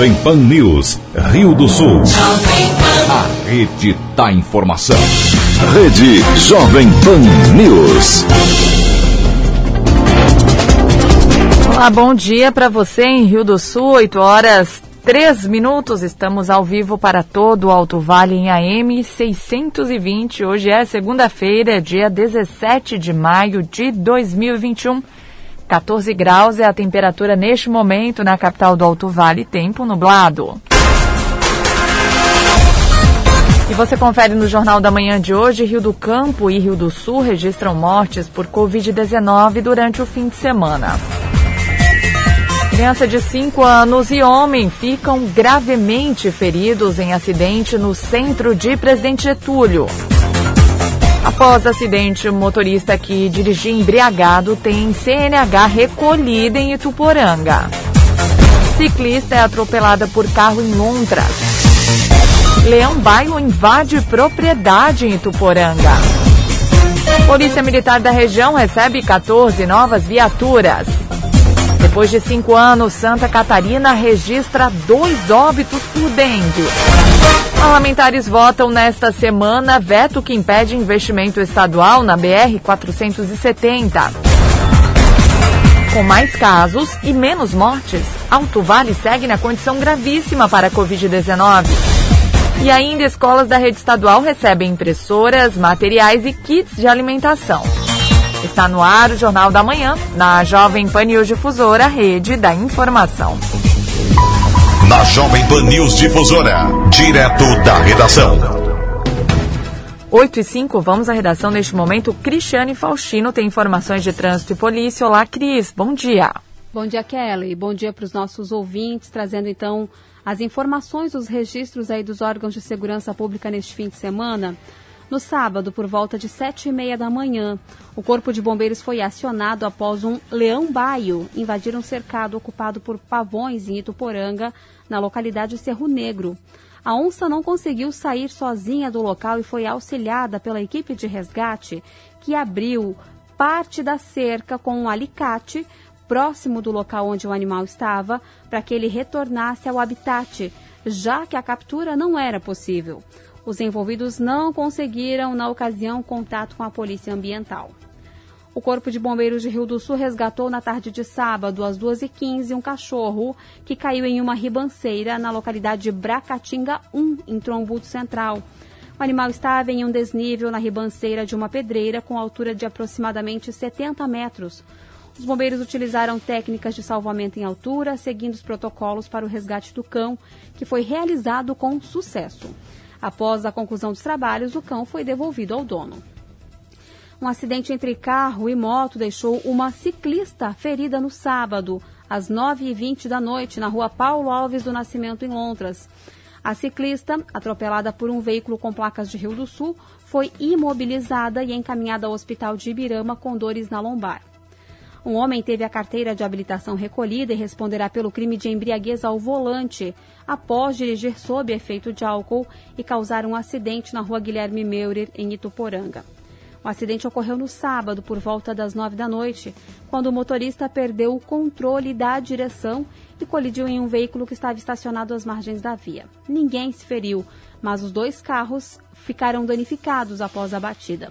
Jovem Pan News, Rio do Sul. A rede da informação. Rede Jovem Pan News. Olá, bom dia para você em Rio do Sul, 8 horas 3 minutos. Estamos ao vivo para todo o Alto Vale em AM 620. Hoje é segunda-feira, dia 17 de maio de 2021. 14 graus é a temperatura neste momento na capital do Alto Vale, tempo nublado. E você confere no Jornal da Manhã de hoje, Rio do Campo e Rio do Sul registram mortes por Covid-19 durante o fim de semana. Criança de 5 anos e homem ficam gravemente feridos em acidente no centro de Presidente Getúlio. Após acidente, o motorista que dirigia embriagado tem CNH recolhida em Ituporanga. Ciclista é atropelada por carro em Londras. Leão baio invade propriedade em Ituporanga. Polícia Militar da região recebe 14 novas viaturas. Depois de cinco anos, Santa Catarina registra dois óbitos por dengue. Parlamentares votam nesta semana veto que impede investimento estadual na BR-470. Com mais casos e menos mortes, Alto Vale segue na condição gravíssima para a Covid-19. E ainda escolas da rede estadual recebem impressoras, materiais e kits de alimentação. Está no ar o Jornal da Manhã, na Jovem Pan News Difusora, rede da informação. Na Jovem Pan News Difusora, direto da redação. 8 e 5, vamos à redação neste momento. Cristiane Faustino tem informações de trânsito e polícia. Olá, Cris, bom dia. Bom dia, Kelly. Bom dia para os nossos ouvintes, trazendo então as informações dos registros aí dos órgãos de segurança pública neste fim de semana. No sábado, por volta de sete e meia da manhã, o Corpo de Bombeiros foi acionado após um leão baio invadir um cercado ocupado por pavões em Ituporanga, na localidade Cerro Negro. A onça não conseguiu sair sozinha do local e foi auxiliada pela equipe de resgate, que abriu parte da cerca com um alicate próximo do local onde o animal estava, para que ele retornasse ao habitat, já que a captura não era possível. Os envolvidos não conseguiram, na ocasião, contato com a Polícia Ambiental. O Corpo de Bombeiros de Rio do Sul resgatou na tarde de sábado, às 2h15, um cachorro que caiu em uma ribanceira na localidade de Bracatinga 1, em Trombuto Central. O animal estava em um desnível na ribanceira de uma pedreira com altura de aproximadamente 70 metros. Os bombeiros utilizaram técnicas de salvamento em altura, seguindo os protocolos para o resgate do cão, que foi realizado com sucesso. Após a conclusão dos trabalhos, o cão foi devolvido ao dono. Um acidente entre carro e moto deixou uma ciclista ferida no sábado, às 9h20 da noite, na rua Paulo Alves do Nascimento, em Londras. A ciclista, atropelada por um veículo com placas de Rio do Sul, foi imobilizada e encaminhada ao hospital de Ibirama com dores na lombar. Um homem teve a carteira de habilitação recolhida e responderá pelo crime de embriaguez ao volante, após dirigir sob efeito de álcool e causar um acidente na rua Guilherme Meurer, em Ituporanga. O acidente ocorreu no sábado, por volta das nove da noite, quando o motorista perdeu o controle da direção e colidiu em um veículo que estava estacionado às margens da via. Ninguém se feriu, mas os dois carros ficaram danificados após a batida.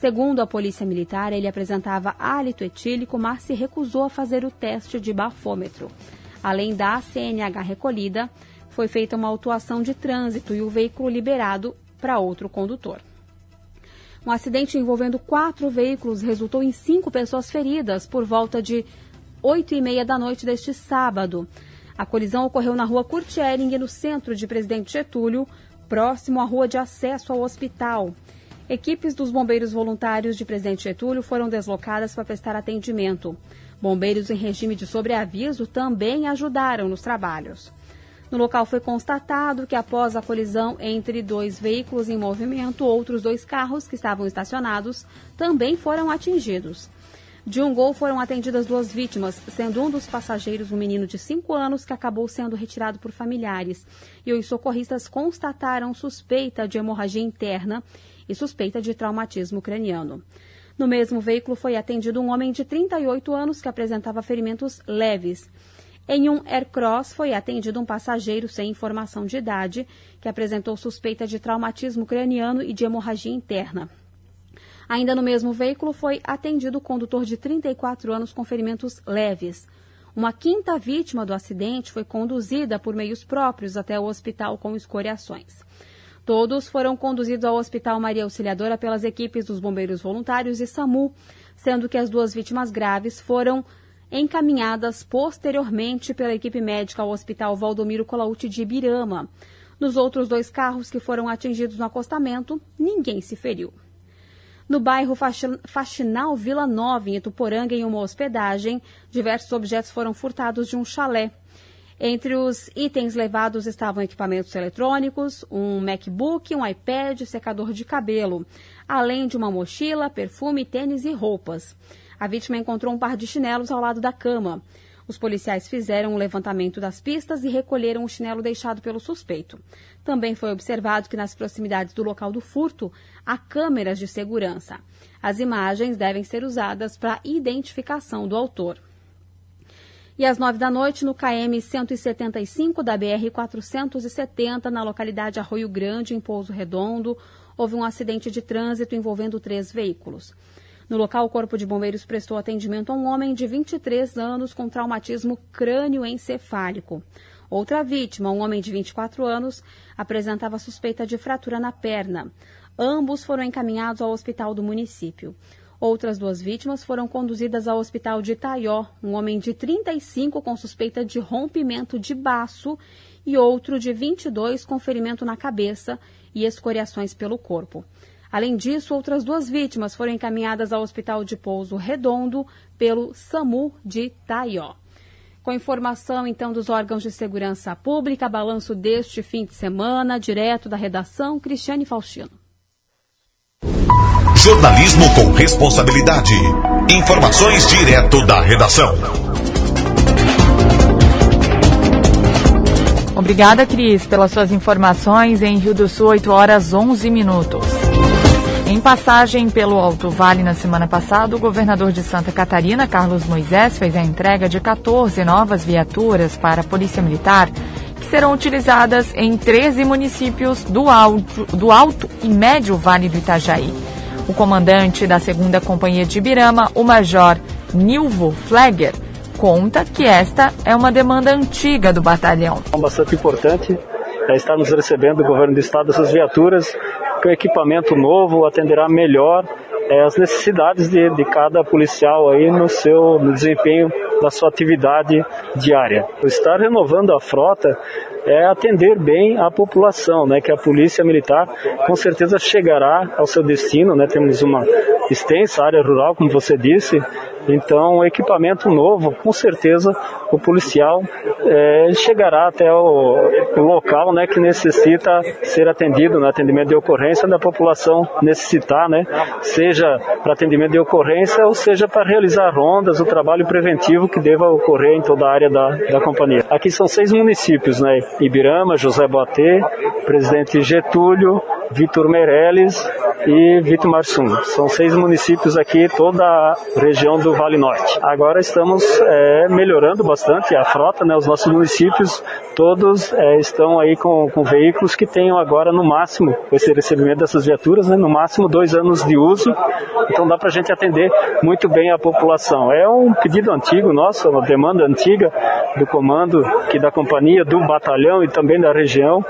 Segundo a Polícia Militar, ele apresentava hálito etílico, mas se recusou a fazer o teste de bafômetro. Além da CNH recolhida, foi feita uma autuação de trânsito e o veículo liberado para outro condutor. Um acidente envolvendo quatro veículos resultou em cinco pessoas feridas por volta de oito e meia da noite deste sábado. A colisão ocorreu na rua Curtiering, no centro de Presidente Getúlio, próximo à rua de acesso ao hospital. Equipes dos bombeiros voluntários de Presidente Getúlio foram deslocadas para prestar atendimento. Bombeiros em regime de sobreaviso também ajudaram nos trabalhos. No local foi constatado que, após a colisão entre dois veículos em movimento, outros dois carros que estavam estacionados também foram atingidos. De um gol foram atendidas duas vítimas, sendo um dos passageiros um menino de 5 anos que acabou sendo retirado por familiares. E os socorristas constataram suspeita de hemorragia interna e suspeita de traumatismo craniano. No mesmo veículo foi atendido um homem de 38 anos que apresentava ferimentos leves. Em um Aircross foi atendido um passageiro sem informação de idade que apresentou suspeita de traumatismo craniano e de hemorragia interna. Ainda no mesmo veículo foi atendido o condutor de 34 anos com ferimentos leves. Uma quinta vítima do acidente foi conduzida por meios próprios até o hospital com escoriações. Todos foram conduzidos ao Hospital Maria Auxiliadora pelas equipes dos Bombeiros Voluntários e SAMU, sendo que as duas vítimas graves foram encaminhadas posteriormente pela equipe médica ao Hospital Valdomiro Colaute de Ibirama. Nos outros dois carros que foram atingidos no acostamento, ninguém se feriu. No bairro Faxinal Vila Nova, em Ituporanga, em uma hospedagem, diversos objetos foram furtados de um chalé. Entre os itens levados estavam equipamentos eletrônicos, um MacBook, um iPad, secador de cabelo, além de uma mochila, perfume, tênis e roupas. A vítima encontrou um par de chinelos ao lado da cama. Os policiais fizeram um levantamento das pistas e recolheram o chinelo deixado pelo suspeito. Também foi observado que nas proximidades do local do furto há câmeras de segurança. As imagens devem ser usadas para identificação do autor. E às nove da noite, no KM 175 da BR 470, na localidade Arroio Grande, em Pouso Redondo, houve um acidente de trânsito envolvendo três veículos. No local, o Corpo de Bombeiros prestou atendimento a um homem de 23 anos com traumatismo crânioencefálico. Outra vítima, um homem de 24 anos, apresentava suspeita de fratura na perna. Ambos foram encaminhados ao hospital do município. Outras duas vítimas foram conduzidas ao hospital de Itaió, um homem de 35 com suspeita de rompimento de baço e outro de 22 com ferimento na cabeça e escoriações pelo corpo. Além disso, outras duas vítimas foram encaminhadas ao Hospital de Pouso Redondo pelo SAMU de Taió. Com informação, então, dos órgãos de segurança pública, balanço deste fim de semana, direto da redação, Cristiane Faustino. Jornalismo com responsabilidade. Informações direto da redação. Obrigada, Cris, pelas suas informações em Rio do Sul, 8 horas 11 minutos. Em passagem pelo Alto Vale na semana passada, o governador de Santa Catarina, Carlos Moisés, fez a entrega de 14 novas viaturas para a Polícia Militar, que serão utilizadas em 13 municípios do Alto, do Alto e Médio Vale do Itajaí. O comandante da 2 Companhia de Ibirama, o Major Nilvo Flegger, conta que esta é uma demanda antiga do batalhão. É bastante importante é, estar nos recebendo o governo do estado essas viaturas que o equipamento novo atenderá melhor é, as necessidades de, de cada policial aí no seu no desempenho da sua atividade diária. Estar renovando a frota é atender bem a população, né, que a polícia militar com certeza chegará ao seu destino, né, temos uma extensa área rural, como você disse, então equipamento novo, com certeza o policial é, chegará até o, o, local, né, que necessita ser atendido, né, atendimento de ocorrência da população necessitar, né, seja para atendimento de ocorrência ou seja para realizar rondas, o trabalho preventivo que deva ocorrer em toda a área da, da companhia. Aqui são seis municípios, né, Ibirama, José Boatê, Presidente Getúlio, Vitor Meirelles e Vitor Marsum. São seis municípios aqui, toda a região do Vale Norte. Agora estamos é, melhorando bastante a frota, né? Os nossos municípios todos é, estão aí com, com veículos que tenham agora no máximo, com esse recebimento dessas viaturas, né? No máximo dois anos de uso. Então dá para a gente atender muito bem a população. É um pedido antigo nosso, uma demanda antiga do comando, que da companhia, do batalhão e também da região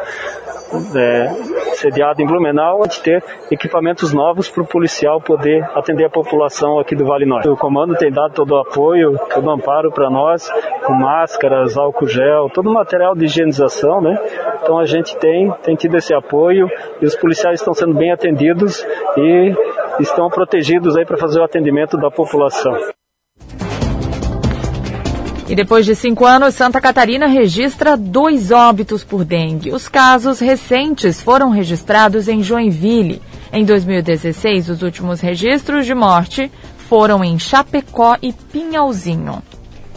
é, sediado em Blumenau, de ter equipamentos novos para o policial poder atender a população aqui do Vale Norte. O comando tem dado todo o apoio, todo o amparo para nós, com máscaras, álcool gel, todo o material de higienização, né? Então a gente tem, tem tido esse apoio e os policiais estão sendo bem atendidos e estão protegidos aí para fazer o atendimento da população. E depois de cinco anos, Santa Catarina registra dois óbitos por dengue. Os casos recentes foram registrados em Joinville. Em 2016, os últimos registros de morte foram em Chapecó e Pinhalzinho.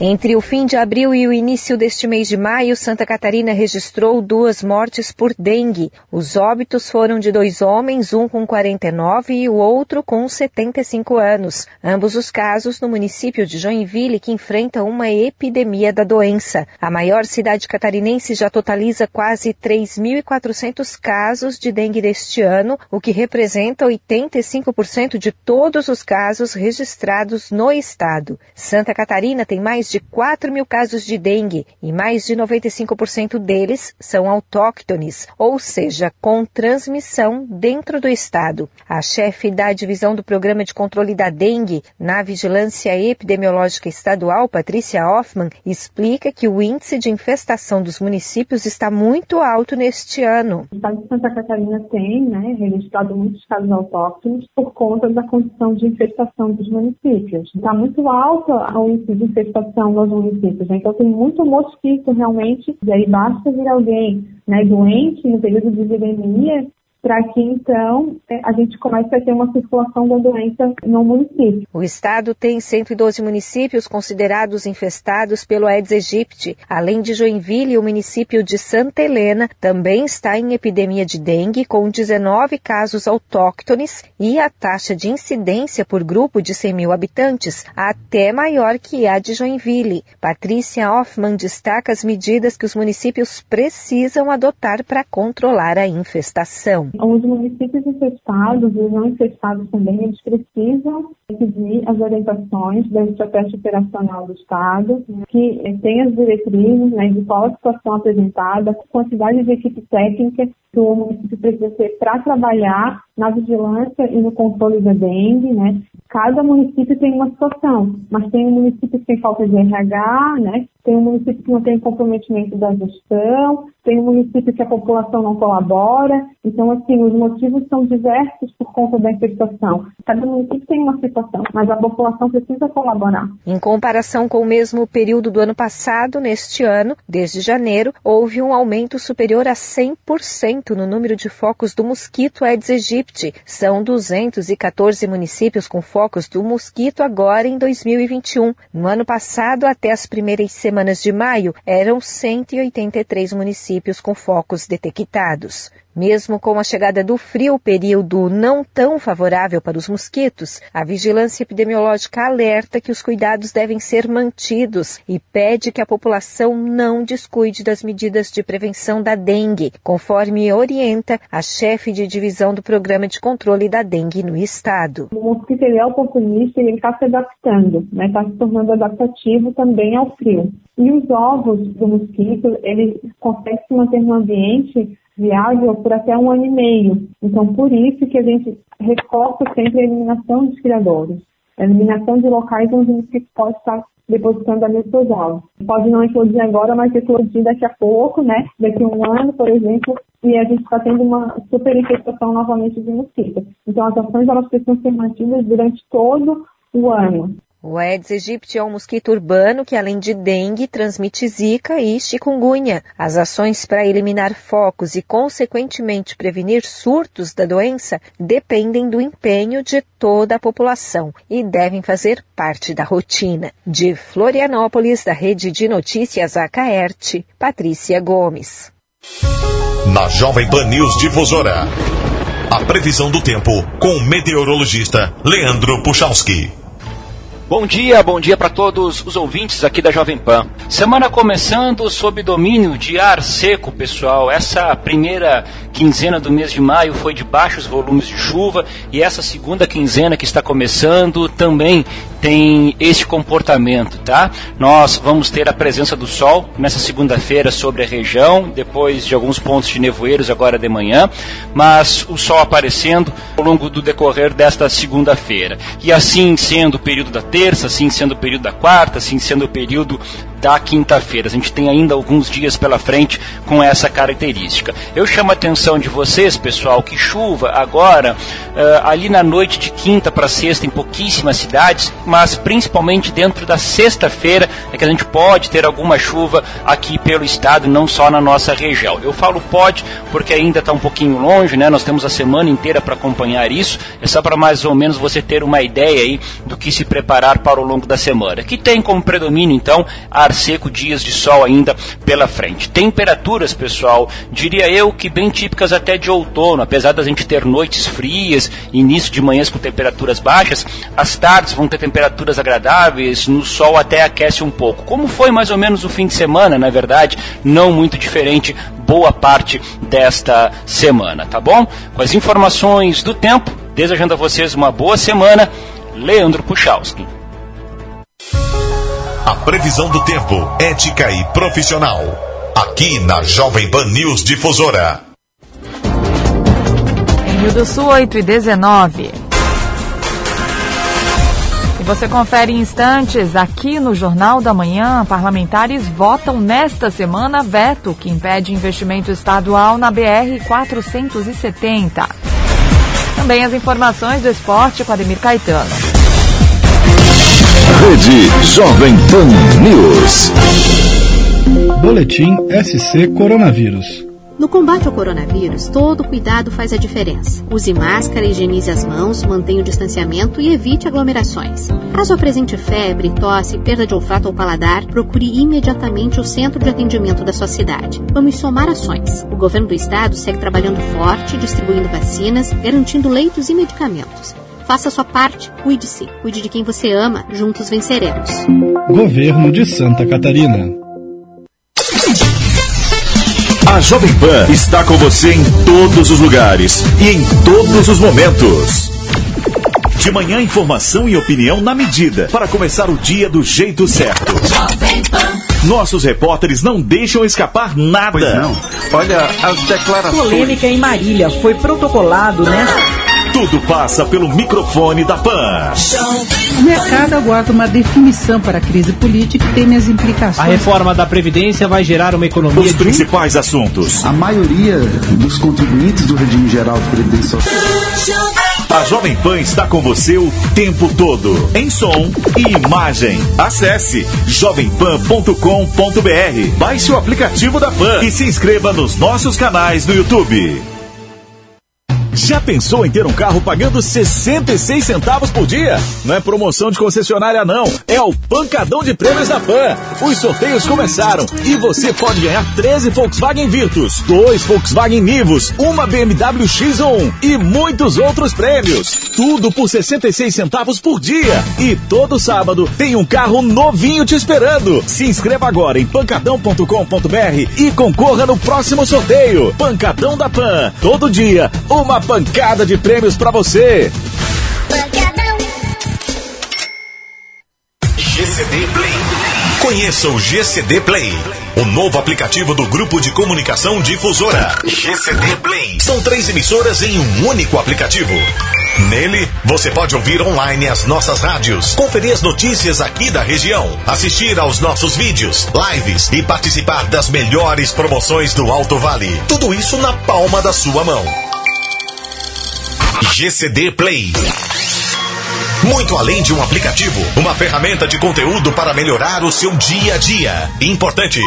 Entre o fim de abril e o início deste mês de maio, Santa Catarina registrou duas mortes por dengue. Os óbitos foram de dois homens, um com 49 e o outro com 75 anos. Ambos os casos no município de Joinville, que enfrenta uma epidemia da doença. A maior cidade catarinense já totaliza quase 3.400 casos de dengue deste ano, o que representa 85% de todos os casos registrados no estado. Santa Catarina tem mais de 4 mil casos de dengue e mais de 95% deles são autóctones, ou seja, com transmissão dentro do estado. A chefe da divisão do Programa de Controle da Dengue na Vigilância Epidemiológica Estadual, Patrícia Hoffman, explica que o índice de infestação dos municípios está muito alto neste ano. O estado de Santa Catarina tem né, registrado muitos casos autóctones por conta da condição de infestação dos municípios. Está muito alto o índice de infestação nos municípios. Né? Então tem muito mosquito realmente, e aí basta vir alguém né, doente no período de epidemia para que então é, a gente comece a ter uma circulação da doença no município. O estado tem 112 municípios considerados infestados pelo Aedes aegypti. Além de Joinville, o município de Santa Helena também está em epidemia de dengue, com 19 casos autóctones e a taxa de incidência por grupo de 100 mil habitantes até maior que a de Joinville. Patrícia Hoffmann destaca as medidas que os municípios precisam adotar para controlar a infestação. Os municípios infestados e não infestados também, eles precisam seguir as orientações da estratégia operacional do Estado, que tem as diretrizes né, de qual a situação apresentada, quantidade de equipe técnica que o município precisa ter para trabalhar na vigilância e no controle da dengue, né? Cada município tem uma situação, mas tem um município que tem falta de RH, né? Tem um município que não tem comprometimento da gestão, tem um município que a população não colabora. Então, assim, os motivos são diversos por conta da infestação. Cada município tem uma situação, mas a população precisa colaborar. Em comparação com o mesmo período do ano passado, neste ano, desde janeiro, houve um aumento superior a 100% no número de focos do mosquito Aedes aegypti. São 214 municípios com focos do mosquito agora em 2021. No ano passado, até as primeiras semanas de maio, eram 183 municípios com focos detectados. Mesmo com a chegada do frio, período não tão favorável para os mosquitos, a vigilância epidemiológica alerta que os cuidados devem ser mantidos e pede que a população não descuide das medidas de prevenção da dengue, conforme orienta a chefe de divisão do Programa de Controle da Dengue no Estado. O mosquito é oportunista e ele está se adaptando, está né? Tá se tornando adaptativo também ao frio. E os ovos do mosquito, ele consegue se manter no ambiente viável por até um ano e meio. Então, por isso que a gente reforça sempre a eliminação dos criadores. A eliminação de locais onde o mosquito pode estar depositando seus ovos. Pode não eclodir agora, mas eclodir daqui a pouco, né? Daqui a um ano, por exemplo, e a gente está tendo uma superinfestação novamente de mosquitos. Então, as ações elas precisam ser mantidas durante todo o ano. O Aedes aegypti é um mosquito urbano que, além de dengue, transmite zika e chikungunya. As ações para eliminar focos e, consequentemente, prevenir surtos da doença dependem do empenho de toda a população e devem fazer parte da rotina. De Florianópolis, da Rede de Notícias Acaerte, Patrícia Gomes. Na Jovem Pan News Difusora, a previsão do tempo com o meteorologista Leandro Puchalski. Bom dia, bom dia para todos os ouvintes aqui da Jovem Pan. Semana começando sob domínio de ar seco, pessoal. Essa primeira quinzena do mês de maio foi de baixos volumes de chuva e essa segunda quinzena que está começando também tem esse comportamento, tá? Nós vamos ter a presença do sol nessa segunda-feira sobre a região, depois de alguns pontos de nevoeiros agora de manhã, mas o sol aparecendo ao longo do decorrer desta segunda-feira. E assim sendo o período da terça, assim sendo o período da quarta, assim sendo o período da quinta-feira. A gente tem ainda alguns dias pela frente com essa característica. Eu chamo a atenção de vocês, pessoal, que chuva agora, uh, ali na noite de quinta para sexta, em pouquíssimas cidades, mas principalmente dentro da sexta-feira, é que a gente pode ter alguma chuva aqui pelo estado, não só na nossa região. Eu falo pode porque ainda está um pouquinho longe, né? Nós temos a semana inteira para acompanhar isso. É só para mais ou menos você ter uma ideia aí do que se preparar para o longo da semana. Que tem como predomínio, então, ar seco, dias de sol ainda pela frente. Temperaturas, pessoal, diria eu que bem típicas até de outono, apesar da gente ter noites frias, início de manhãs com temperaturas baixas, as tardes vão ter temperaturas agradáveis, no sol até aquece um pouco. Como foi mais ou menos o fim de semana, na verdade, não muito diferente boa parte desta semana, tá bom? Com as informações do tempo, desejando a vocês uma boa semana, Leandro Puchalski. A previsão do tempo, ética e profissional. Aqui na Jovem Pan News Difusora. Rio do Sul, 8 e 19. E você confere em instantes aqui no Jornal da Manhã. Parlamentares votam nesta semana veto que impede investimento estadual na BR 470. Também as informações do esporte com Ademir Caetano. Rede Jovem Pan News. Boletim SC Coronavírus. No combate ao coronavírus, todo cuidado faz a diferença. Use máscara, higienize as mãos, mantenha o distanciamento e evite aglomerações. Caso apresente febre, tosse, perda de olfato ou paladar, procure imediatamente o centro de atendimento da sua cidade. Vamos somar ações. O governo do estado segue trabalhando forte, distribuindo vacinas, garantindo leitos e medicamentos. Faça a sua parte, cuide-se, cuide de quem você ama, juntos venceremos. Governo de Santa Catarina. A Jovem Pan está com você em todos os lugares e em todos os momentos. De manhã, informação e opinião na medida para começar o dia do jeito certo. Nossos repórteres não deixam escapar nada. Pois não. Olha, as declarações. Polêmica em Marília foi protocolado nesta. Tudo passa pelo microfone da PAN. O mercado aguarda uma definição para a crise política e teme as implicações. A reforma da Previdência vai gerar uma economia. Os principais assuntos. A maioria dos contribuintes do regime geral de Previdência Social. A Jovem Pan está com você o tempo todo, em som e imagem. Acesse jovempan.com.br, baixe o aplicativo da Pan e se inscreva nos nossos canais no YouTube. Já pensou em ter um carro pagando 66 centavos por dia? Não é promoção de concessionária não, é o pancadão de prêmios da Pan. Os sorteios começaram e você pode ganhar 13 Volkswagen Virtus, 2 Volkswagen Nivus, uma BMW X1 e muitos outros prêmios. Tudo por 66 centavos por dia. E todo sábado tem um carro novinho te esperando. Se inscreva agora em pancadão.com.br e concorra no próximo sorteio. Pancadão da Pan. Todo dia, uma pancada de prêmios para você. GCD Play. Conheça o GCD Play, o novo aplicativo do grupo de comunicação difusora. GCD Play. São três emissoras em um único aplicativo. Nele, você pode ouvir online as nossas rádios, conferir as notícias aqui da região, assistir aos nossos vídeos, lives e participar das melhores promoções do Alto Vale. Tudo isso na palma da sua mão. GCD Play. Muito além de um aplicativo, uma ferramenta de conteúdo para melhorar o seu dia a dia. Importante: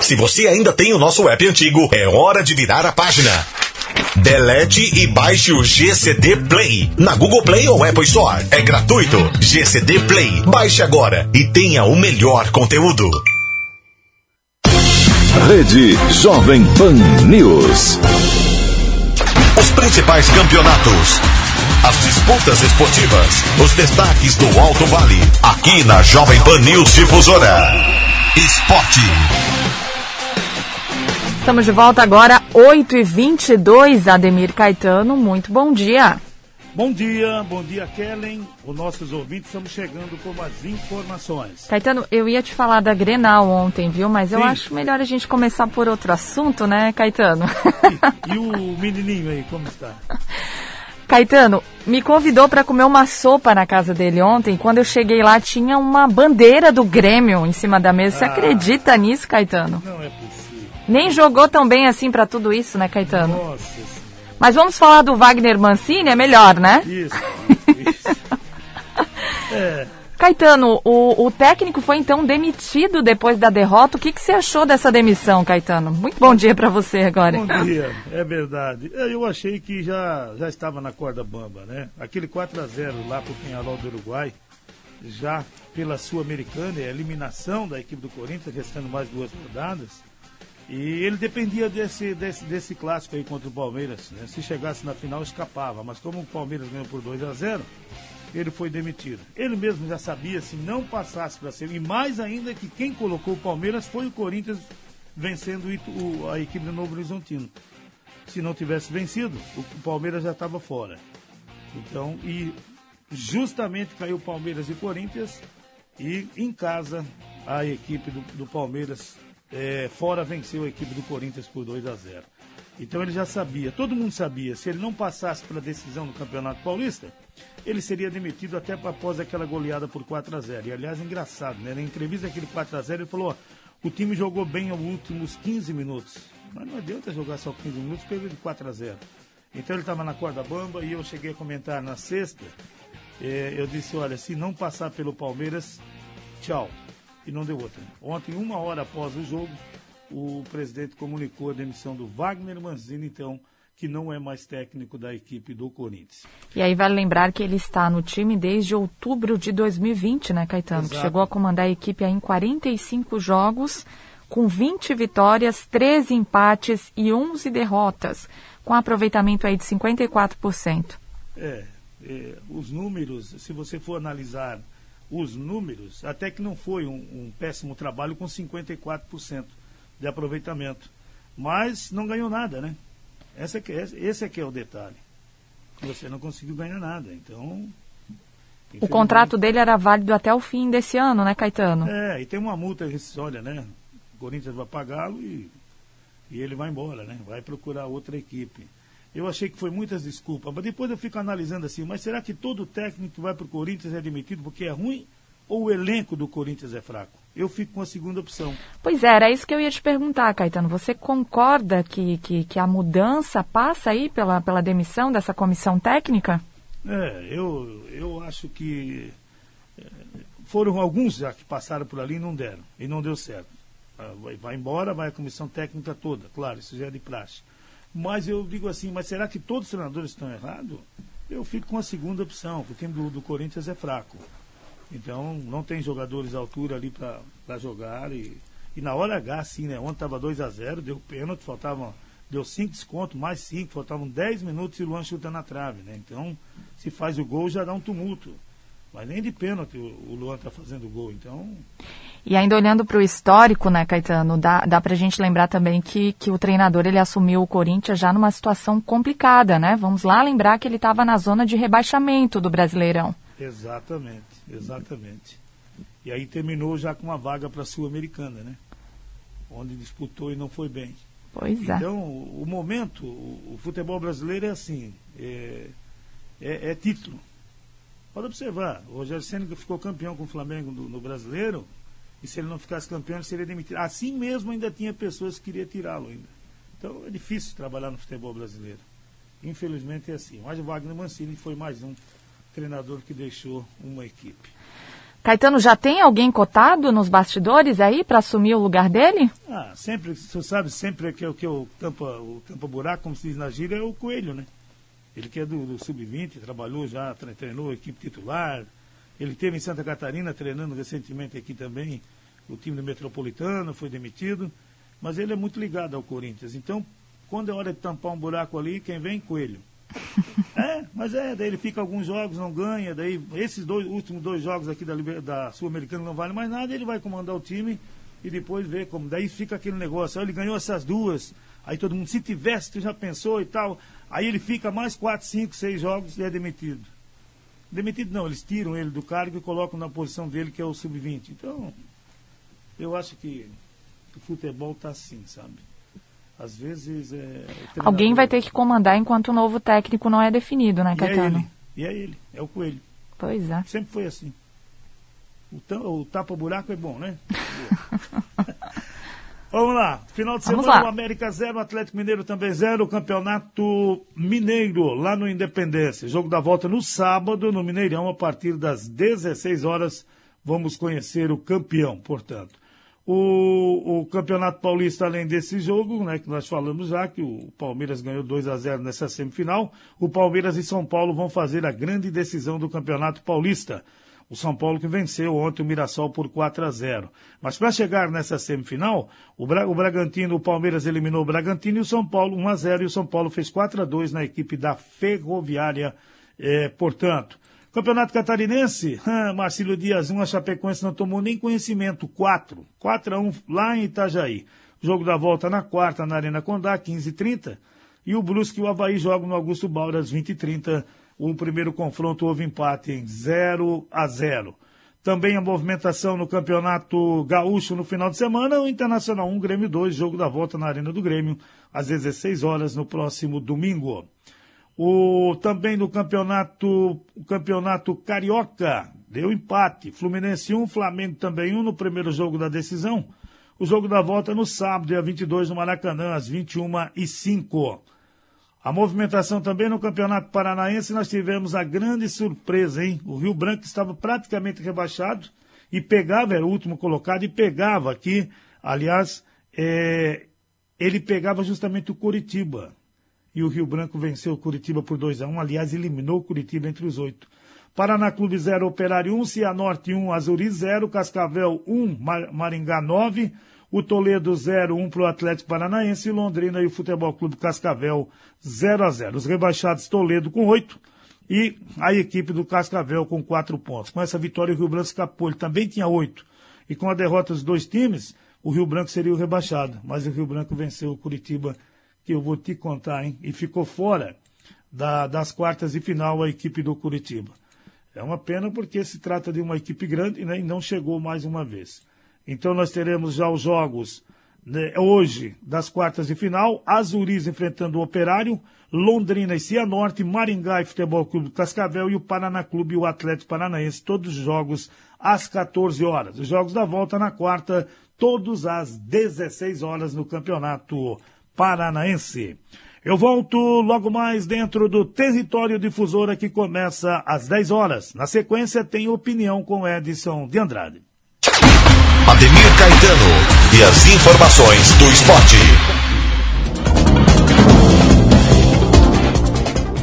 se você ainda tem o nosso app antigo, é hora de virar a página. Delete e baixe o GCD Play na Google Play ou Apple Store. É gratuito. GCD Play. Baixe agora e tenha o melhor conteúdo. Rede Jovem Pan News. Os principais campeonatos. As disputas esportivas. Os destaques do Alto Vale. Aqui na Jovem Pan News Difusora. Esporte. Estamos de volta agora, 8h22, Ademir Caetano. Muito bom dia. Bom dia, bom dia, Kellen. Os nossos ouvintes estamos chegando com umas informações. Caetano, eu ia te falar da Grenal ontem, viu? Mas eu Sim. acho melhor a gente começar por outro assunto, né, Caetano? E, e o menininho aí, como está? Caetano, me convidou para comer uma sopa na casa dele ontem. Quando eu cheguei lá, tinha uma bandeira do Grêmio em cima da mesa. Você Ah. acredita nisso, Caetano? Não é possível. Nem jogou tão bem assim para tudo isso, né, Caetano? Nossa Senhora. Mas vamos falar do Wagner Mancini, é melhor, né? Isso, isso. É, Caetano, o, o técnico foi então demitido depois da derrota. O que, que você achou dessa demissão, Caetano? Muito bom dia para você agora. bom dia, é verdade. É, Eu achei que já, já estava na corda bamba, né? Aquele 4 a 0 lá pro Penharol do Uruguai, já pela Sul-Americana, é a eliminação da equipe do Corinthians, restando mais duas rodadas. E ele dependia desse, desse, desse clássico aí contra o Palmeiras. né? Se chegasse na final, escapava. Mas como o Palmeiras ganhou por 2 a 0 ele foi demitido. Ele mesmo já sabia se não passasse para ser. E mais ainda que quem colocou o Palmeiras foi o Corinthians vencendo o a equipe do Novo Horizontino. Se não tivesse vencido, o o Palmeiras já estava fora. Então, e justamente caiu Palmeiras e Corinthians e em casa a equipe do, do Palmeiras eh, fora venceu a equipe do Corinthians por 2 a 0. Então ele já sabia, todo mundo sabia, se ele não passasse para a decisão do Campeonato Paulista, ele seria demitido até após aquela goleada por 4 a 0. E aliás, engraçado, né? Na entrevista aquele 4 a 0 ele falou, ó, o time jogou bem os últimos 15 minutos. Mas não adianta jogar só 15 minutos, perdeu de 4 a 0. Então ele estava na corda bamba e eu cheguei a comentar na sexta. eh, eu disse, olha, se não passar pelo Palmeiras, tchau. E não deu outra. Ontem, uma hora após o jogo, o presidente comunicou a demissão do Wagner Manzini, então, que não é mais técnico da equipe do Corinthians. E aí vale lembrar que ele está no time desde outubro de 2020, né, Caetano? Que chegou a comandar a equipe em 45 jogos, com 20 vitórias, 13 empates e 11 derrotas, com aproveitamento aí de 54%. É, é, os números, se você for analisar os números, até que não foi um, um péssimo trabalho com 54% de aproveitamento. Mas não ganhou nada, né? Esse é que, esse, é, que é o detalhe. Você não conseguiu ganhar nada. Então. O contrato dele era válido até o fim desse ano, né, Caetano? É, e tem uma multa rescisória, né? O Corinthians vai pagá-lo e, e ele vai embora, né? Vai procurar outra equipe. Eu achei que foi muitas desculpas, mas depois eu fico analisando assim, mas será que todo técnico que vai para o Corinthians é demitido porque é ruim ou o elenco do Corinthians é fraco? Eu fico com a segunda opção. Pois é, era isso que eu ia te perguntar, Caetano. Você concorda que, que, que a mudança passa aí pela, pela demissão dessa comissão técnica? É, eu, eu acho que é, foram alguns já que passaram por ali e não deram, e não deu certo. Ah, Vai, vai embora, vai a comissão técnica toda, claro, isso já é de praxe. Mas eu digo assim, mas será que todos os treinadores estão errados? Eu fico com a segunda opção, porque o time do, do Corinthians é fraco. Então não tem jogadores à altura ali para jogar. E, e na hora H, sim, né? Ontem estava 2 a 0 deu pênalti, faltavam. Deu 5 descontos, mais 5, faltavam 10 minutos e o Luan chuta na trave, né? Então, se faz o gol, já dá um tumulto. Mas nem de pênalti o, o Luan está fazendo o gol, então. E ainda olhando para o histórico, né, Caetano, dá, dá para a gente lembrar também que, que o treinador ele assumiu o Corinthians já numa situação complicada, né? Vamos lá lembrar que ele estava na zona de rebaixamento do Brasileirão. Exatamente, exatamente. E aí terminou já com uma vaga para a Sul-Americana, né? Onde disputou e não foi bem. Pois é. Então, o, momento, o, o futebol brasileiro é assim, é, é, é título. Pode observar, o Rogério Senna ficou campeão com o Flamengo no, no brasileiro, e se ele não ficasse campeão, ele seria demitido. Assim mesmo ainda tinha pessoas que queriam tirá-lo ainda. Então é difícil trabalhar no futebol brasileiro. Infelizmente é assim. Mas o Wagner Mancini foi mais um treinador que deixou uma equipe. Caetano, já tem alguém cotado nos bastidores aí para assumir o lugar dele? Ah, sempre, você sabe, sempre que é o que o tampa, o tampa buraco, como se diz na gíria, é o Coelho, né? Ele que é do, do Sub-20, trabalhou já, tre- treinou a equipe titular. Ele teve em Santa Catarina treinando recentemente aqui também o time do Metropolitano, foi demitido. Mas ele é muito ligado ao Corinthians. Então, quando é hora de tampar um buraco ali, quem vem? Coelho. É, mas é, daí ele fica alguns jogos, não ganha, daí esses dois últimos dois jogos aqui da, da Sul-Americana não valem mais nada, ele vai comandar o time e depois vê como. Daí fica aquele negócio, ó, ele ganhou essas duas, aí todo mundo, se tivesse, tu já pensou e tal. Aí ele fica mais quatro, cinco, seis jogos e é demitido. Demitido não, eles tiram ele do cargo e colocam na posição dele, que é o sub-20. Então, eu acho que o futebol está assim, sabe? Às vezes. É, Alguém vai ter que comandar enquanto o novo técnico não é definido, né, Caetano? E é ele, e é ele, é o Coelho. Pois é. Sempre foi assim. O, o tapa-buraco é bom, né? Vamos lá. Final de semana, o América 0, Atlético Mineiro também 0, Campeonato Mineiro, lá no Independência. Jogo da volta no sábado, no Mineirão, a partir das 16 horas. Vamos conhecer o campeão, portanto. O, o Campeonato Paulista, além desse jogo, né, que nós falamos já, que o Palmeiras ganhou 2 a 0 nessa semifinal, o Palmeiras e São Paulo vão fazer a grande decisão do Campeonato Paulista. O São Paulo que venceu ontem o Mirassol por 4 a 0. Mas para chegar nessa semifinal, o, Bra o Bragantino, o Palmeiras eliminou o Bragantino e o São Paulo 1 a 0 e o São Paulo fez 4 a 2 na equipe da Ferroviária, eh, portanto. Campeonato Catarinense, Marcílio Dias 1, a Chapecoense não tomou nem conhecimento, 4. 4 a 1 lá em Itajaí. Jogo da volta na quarta, na Arena Condá, 15 h 30 E o Brusque e o Havaí jogam no Augusto Baura, às 20 h 30 o primeiro confronto houve empate em 0 a 0. Também a movimentação no Campeonato Gaúcho no final de semana, o Internacional 1, Grêmio 2, jogo da volta na Arena do Grêmio, às 16 horas no próximo domingo. O, também no campeonato, o campeonato Carioca, deu empate. Fluminense 1, Flamengo também 1 no primeiro jogo da decisão. O jogo da volta no sábado, dia 22, no Maracanã, às 21h05. A movimentação também no Campeonato Paranaense, nós tivemos a grande surpresa, hein? O Rio Branco estava praticamente rebaixado e pegava, era o último colocado, e pegava aqui, aliás, é, ele pegava justamente o Curitiba. E o Rio Branco venceu o Curitiba por 2 a 1 um, aliás, eliminou o Curitiba entre os oito. Paraná Clube 0, Operário 1, um, Cianorte 1, um, Azuri 0, Cascavel 1, um, Maringá 9, o Toledo 0-1 para o Atlético Paranaense e Londrina e o Futebol Clube Cascavel 0 a 0 Os rebaixados Toledo com 8 e a equipe do Cascavel com 4 pontos. Com essa vitória o Rio Branco escapou, ele também tinha 8. E com a derrota dos dois times, o Rio Branco seria o rebaixado. Mas o Rio Branco venceu o Curitiba, que eu vou te contar, hein? E ficou fora da, das quartas de final a equipe do Curitiba. É uma pena porque se trata de uma equipe grande né, e não chegou mais uma vez. Então nós teremos já os jogos né, hoje das quartas de final, Azuris enfrentando o Operário, Londrina e Cianorte, Maringá e Futebol Clube Cascavel e o Paraná Clube e o Atlético Paranaense, todos os jogos às 14 horas. Os jogos da volta na quarta, todos às 16 horas no Campeonato Paranaense. Eu volto logo mais dentro do Território Difusora que começa às 10 horas. Na sequência tem opinião com Edson de Andrade. Ademir Caetano e as informações do esporte.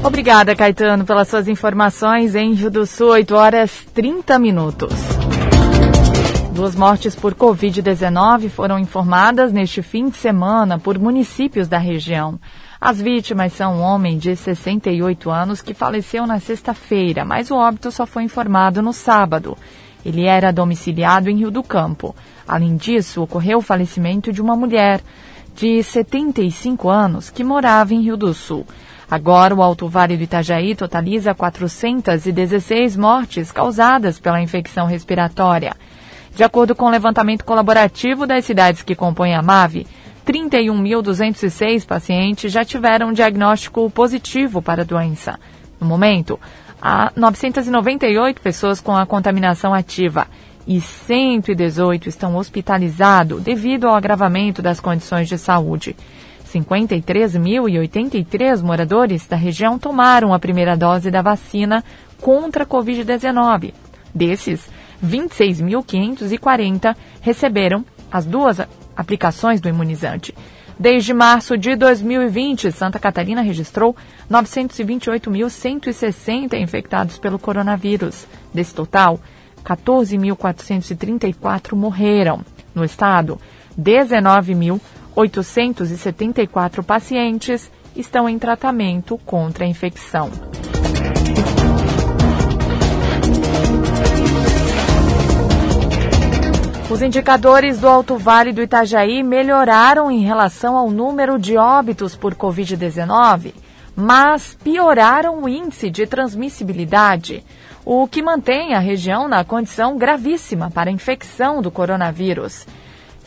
Obrigada, Caetano, pelas suas informações em Rio do Sul, 8 horas 30 minutos. Duas mortes por Covid-19 foram informadas neste fim de semana por municípios da região. As vítimas são um homem de 68 anos que faleceu na sexta-feira, mas o óbito só foi informado no sábado. Ele era domiciliado em Rio do Campo. Além disso, ocorreu o falecimento de uma mulher de 75 anos que morava em Rio do Sul. Agora, o Alto Vale do Itajaí totaliza 416 mortes causadas pela infecção respiratória. De acordo com o levantamento colaborativo das cidades que compõem a MAVE, 31.206 pacientes já tiveram diagnóstico positivo para a doença. No momento, há 998 pessoas com a contaminação ativa e 118 estão hospitalizados devido ao agravamento das condições de saúde. 53.083 moradores da região tomaram a primeira dose da vacina contra a Covid-19. Desses, 26.540 receberam as duas aplicações do imunizante. Desde março de 2020, Santa Catarina registrou 928.160 infectados pelo coronavírus. Desse total, 14.434 morreram. No estado, 19.874 pacientes estão em tratamento contra a infecção. Os indicadores do Alto Vale do Itajaí melhoraram em relação ao número de óbitos por Covid-19, mas pioraram o índice de transmissibilidade, o que mantém a região na condição gravíssima para a infecção do coronavírus.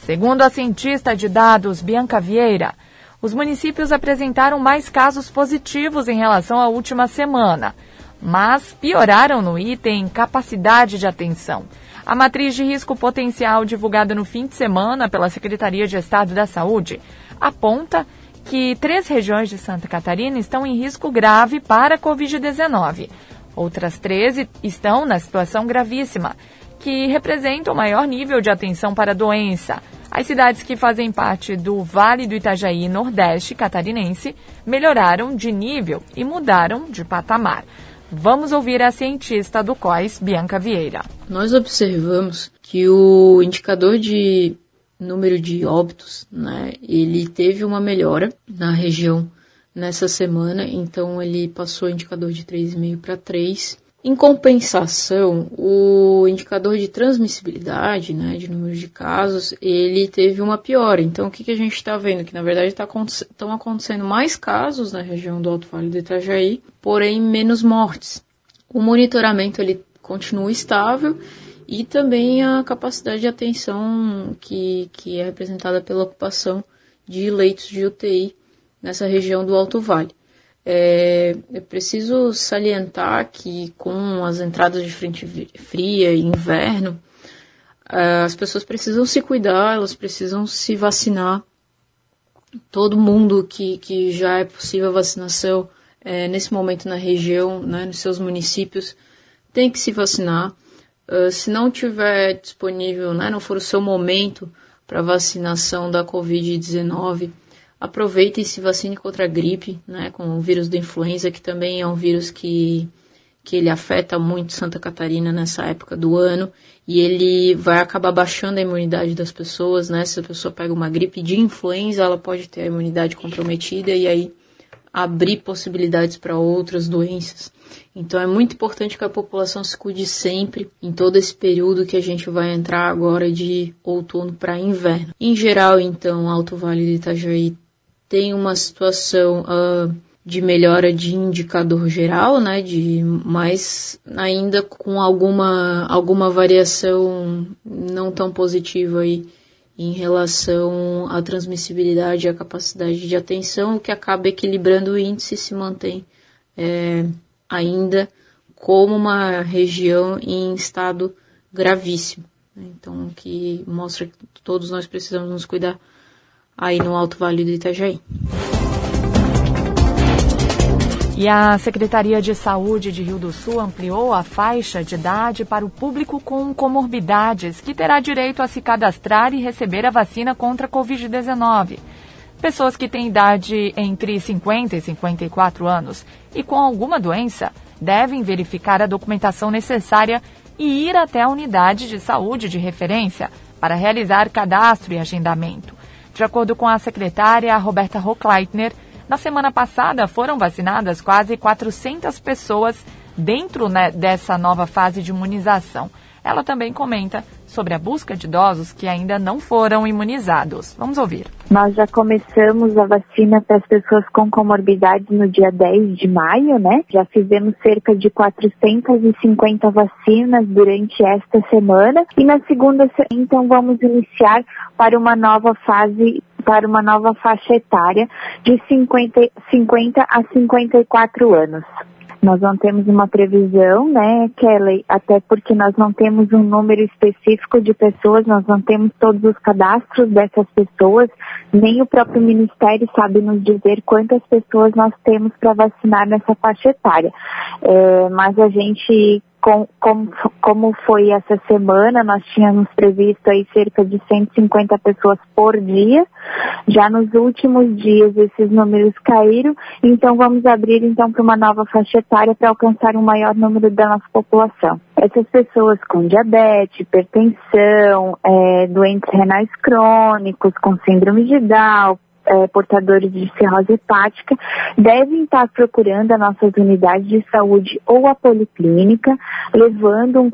Segundo a cientista de dados Bianca Vieira, os municípios apresentaram mais casos positivos em relação à última semana, mas pioraram no item capacidade de atenção. A matriz de risco potencial divulgada no fim de semana pela Secretaria de Estado da Saúde aponta que três regiões de Santa Catarina estão em risco grave para a Covid-19. Outras 13 estão na situação gravíssima, que representa o maior nível de atenção para a doença. As cidades que fazem parte do Vale do Itajaí Nordeste catarinense melhoraram de nível e mudaram de patamar. Vamos ouvir a cientista do COIS, Bianca Vieira. Nós observamos que o indicador de número de óbitos, né, ele teve uma melhora na região nessa semana, então ele passou o indicador de 3,5 para 3. Em compensação, o indicador de transmissibilidade, né, de número de casos, ele teve uma piora. Então, o que, que a gente está vendo? Que, na verdade, estão tá, acontecendo mais casos na região do Alto Vale do Itajaí, porém menos mortes. O monitoramento, ele continua estável e também a capacidade de atenção que, que é representada pela ocupação de leitos de UTI nessa região do Alto Vale. É, é preciso salientar que com as entradas de frente fria e inverno, é, as pessoas precisam se cuidar, elas precisam se vacinar. Todo mundo que, que já é possível vacinação é, nesse momento na região, né, nos seus municípios, tem que se vacinar. Uh, se não tiver disponível, né, não for o seu momento para vacinação da Covid-19, aproveite e se vacine contra a gripe, né, com o vírus da influenza, que também é um vírus que, que ele afeta muito Santa Catarina nessa época do ano, e ele vai acabar baixando a imunidade das pessoas, né, se a pessoa pega uma gripe de influenza, ela pode ter a imunidade comprometida, e aí abrir possibilidades para outras doenças. Então é muito importante que a população se cuide sempre em todo esse período que a gente vai entrar agora de outono para inverno. Em geral, então, Alto Vale do Itajaí tem uma situação uh, de melhora de indicador geral, né, de mais ainda com alguma alguma variação não tão positiva aí em relação à transmissibilidade e à capacidade de atenção, o que acaba equilibrando o índice e se mantém é, ainda como uma região em estado gravíssimo. Né? Então, que mostra que todos nós precisamos nos cuidar aí no Alto Vale do Itajaí. E a Secretaria de Saúde de Rio do Sul ampliou a faixa de idade para o público com comorbidades, que terá direito a se cadastrar e receber a vacina contra a Covid-19. Pessoas que têm idade entre 50 e 54 anos e com alguma doença devem verificar a documentação necessária e ir até a unidade de saúde de referência para realizar cadastro e agendamento. De acordo com a secretária Roberta Rockleitner, na semana passada, foram vacinadas quase 400 pessoas dentro né, dessa nova fase de imunização. Ela também comenta sobre a busca de idosos que ainda não foram imunizados. Vamos ouvir. Nós já começamos a vacina para as pessoas com comorbidades no dia 10 de maio, né? Já fizemos cerca de 450 vacinas durante esta semana e na segunda, então vamos iniciar para uma nova fase para uma nova faixa etária de 50, 50 a 54 anos. Nós não temos uma previsão, né, Kelly? Até porque nós não temos um número específico de pessoas, nós não temos todos os cadastros dessas pessoas, nem o próprio Ministério sabe nos dizer quantas pessoas nós temos para vacinar nessa faixa etária. É, mas a gente com, com, como foi essa semana, nós tínhamos previsto aí cerca de 150 pessoas por dia. Já nos últimos dias esses números caíram, então vamos abrir então para uma nova faixa etária para alcançar um maior número da nossa população. Essas pessoas com diabetes, hipertensão, é, doentes renais crônicos, com síndrome de Down, é, portadores de cirrose hepática devem estar procurando as nossas unidades de saúde ou a policlínica, levando um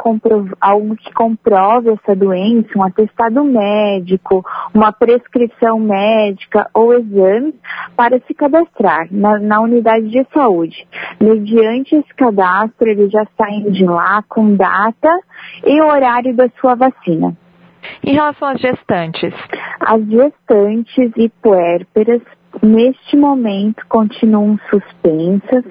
algo que comprove essa doença, um atestado médico, uma prescrição médica ou exames para se cadastrar na, na unidade de saúde. Mediante esse cadastro, eles já saem de lá com data e horário da sua vacina. Em relação às gestantes? As gestantes e puérperas neste momento continuam suspensas,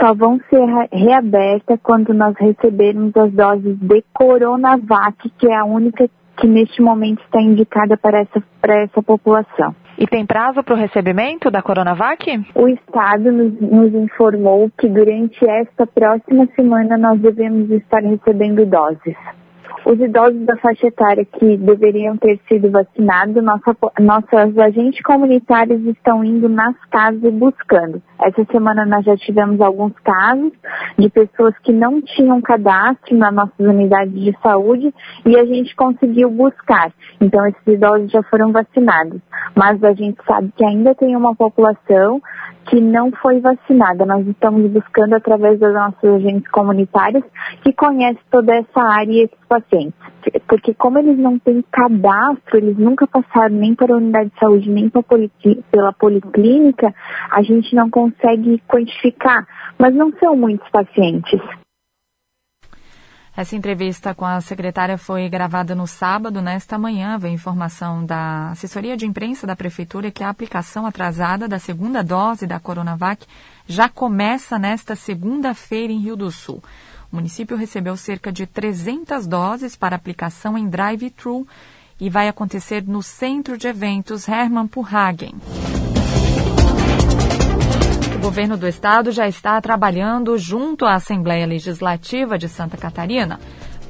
só vão ser reabertas quando nós recebermos as doses de Coronavac, que é a única que neste momento está indicada para essa, para essa população. E tem prazo para o recebimento da Coronavac? O Estado nos, nos, informou que durante esta próxima semana nós devemos estar recebendo doses. Os idosos da faixa etária que deveriam ter sido vacinados, nossa, nossos agentes comunitários estão indo nas casas buscando. Essa semana nós já tivemos alguns casos de pessoas que não tinham cadastro nas nossas unidades de saúde e a gente conseguiu buscar. Então esses idosos já foram vacinados. Mas a gente sabe que ainda tem uma população que não foi vacinada. Nós estamos buscando através dos nossos agentes comunitários que conhecem toda essa área e esses pacientes. Porque como eles não têm cadastro, eles nunca passaram nem para a unidade de saúde, nem pela policlínica, a gente não consegue quantificar. Mas não são muitos pacientes. Essa entrevista com a secretária foi gravada no sábado. Nesta manhã, vem informação da assessoria de imprensa da Prefeitura que a aplicação atrasada da segunda dose da Coronavac já começa nesta segunda-feira em Rio do Sul. O município recebeu cerca de 300 doses para aplicação em drive-thru e vai acontecer no Centro de Eventos Hermann Purhagen governo do estado já está trabalhando junto à Assembleia Legislativa de Santa Catarina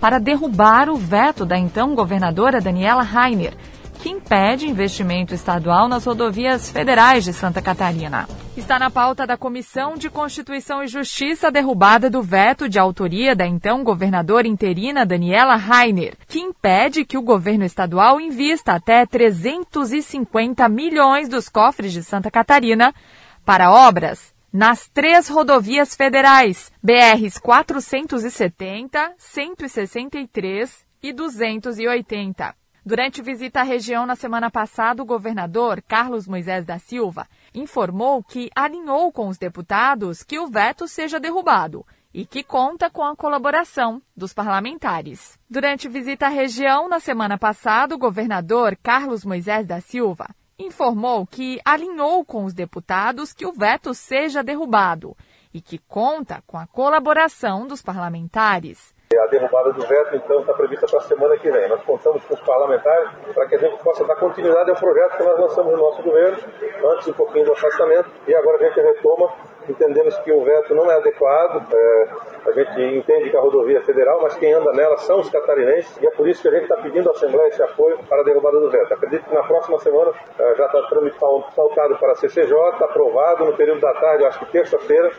para derrubar o veto da então governadora Daniela Rainer, que impede investimento estadual nas rodovias federais de Santa Catarina. Está na pauta da Comissão de Constituição e Justiça a derrubada do veto de autoria da então governadora interina Daniela Rainer, que impede que o governo estadual invista até 350 milhões dos cofres de Santa Catarina para obras nas três rodovias federais, BRs 470, 163 e 280. Durante visita à região na semana passada, o governador Carlos Moisés da Silva informou que alinhou com os deputados que o veto seja derrubado e que conta com a colaboração dos parlamentares. Durante visita à região na semana passada, o governador Carlos Moisés da Silva informou que alinhou com os deputados que o veto seja derrubado e que conta com a colaboração dos parlamentares. A derrubada do veto, então, está prevista para a semana que vem. Nós contamos com os parlamentares para que a gente possa dar continuidade ao projeto que nós lançamos no nosso governo, antes um pouquinho do afastamento, e agora a gente retoma entendemos que o veto não é adequado. É, a gente entende que a rodovia é federal, mas quem anda nela são os catarinenses e é por isso que a gente está pedindo à Assembleia esse apoio para a derrubada do veto. Acredito que na próxima semana é, já está pautado para a CCJ, está aprovado no período da tarde, acho que terça-feira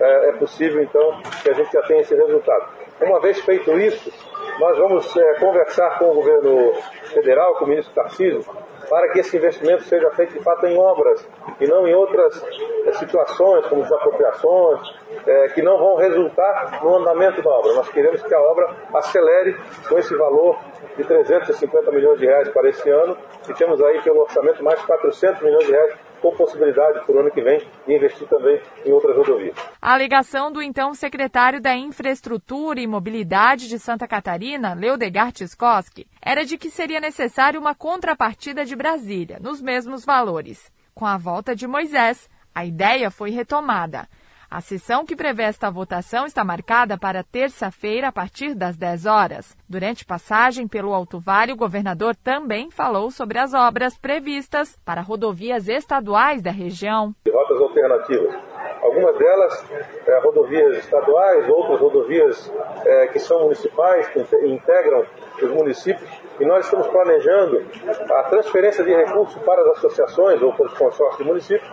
é, é, possível então que a gente já tenha esse resultado. Uma vez feito isso, nós vamos é, conversar com o governo federal, com o ministro Tarcísio, para que esse investimento seja feito de fato em obras e não em outras é, situações, como desapropriações, é, que não vão resultar no andamento da obra. Nós queremos que a obra acelere com esse valor de 350 milhões de reais para esse ano e temos aí pelo orçamento mais 400 milhões de reais com possibilidade para o ano que vem de investir também em outras rodovias. A alegação do então secretário da Infraestrutura e Mobilidade de Santa Catarina, Leodegar Tiskoski, era de que seria necessário uma contrapartida de Brasília, nos mesmos valores. Com a volta de Moisés, a ideia foi retomada. A sessão que prevê esta votação está marcada para terça-feira, a partir das 10 horas. Durante passagem pelo Alto Vale, o governador também falou sobre as obras previstas para rodovias estaduais da região. Rotas alternativas. Algumas delas é, rodovias estaduais, outras rodovias é, que são municipais, que integram os municípios. E nós estamos planejando a transferência de recursos para as associações ou para os consórcios de municípios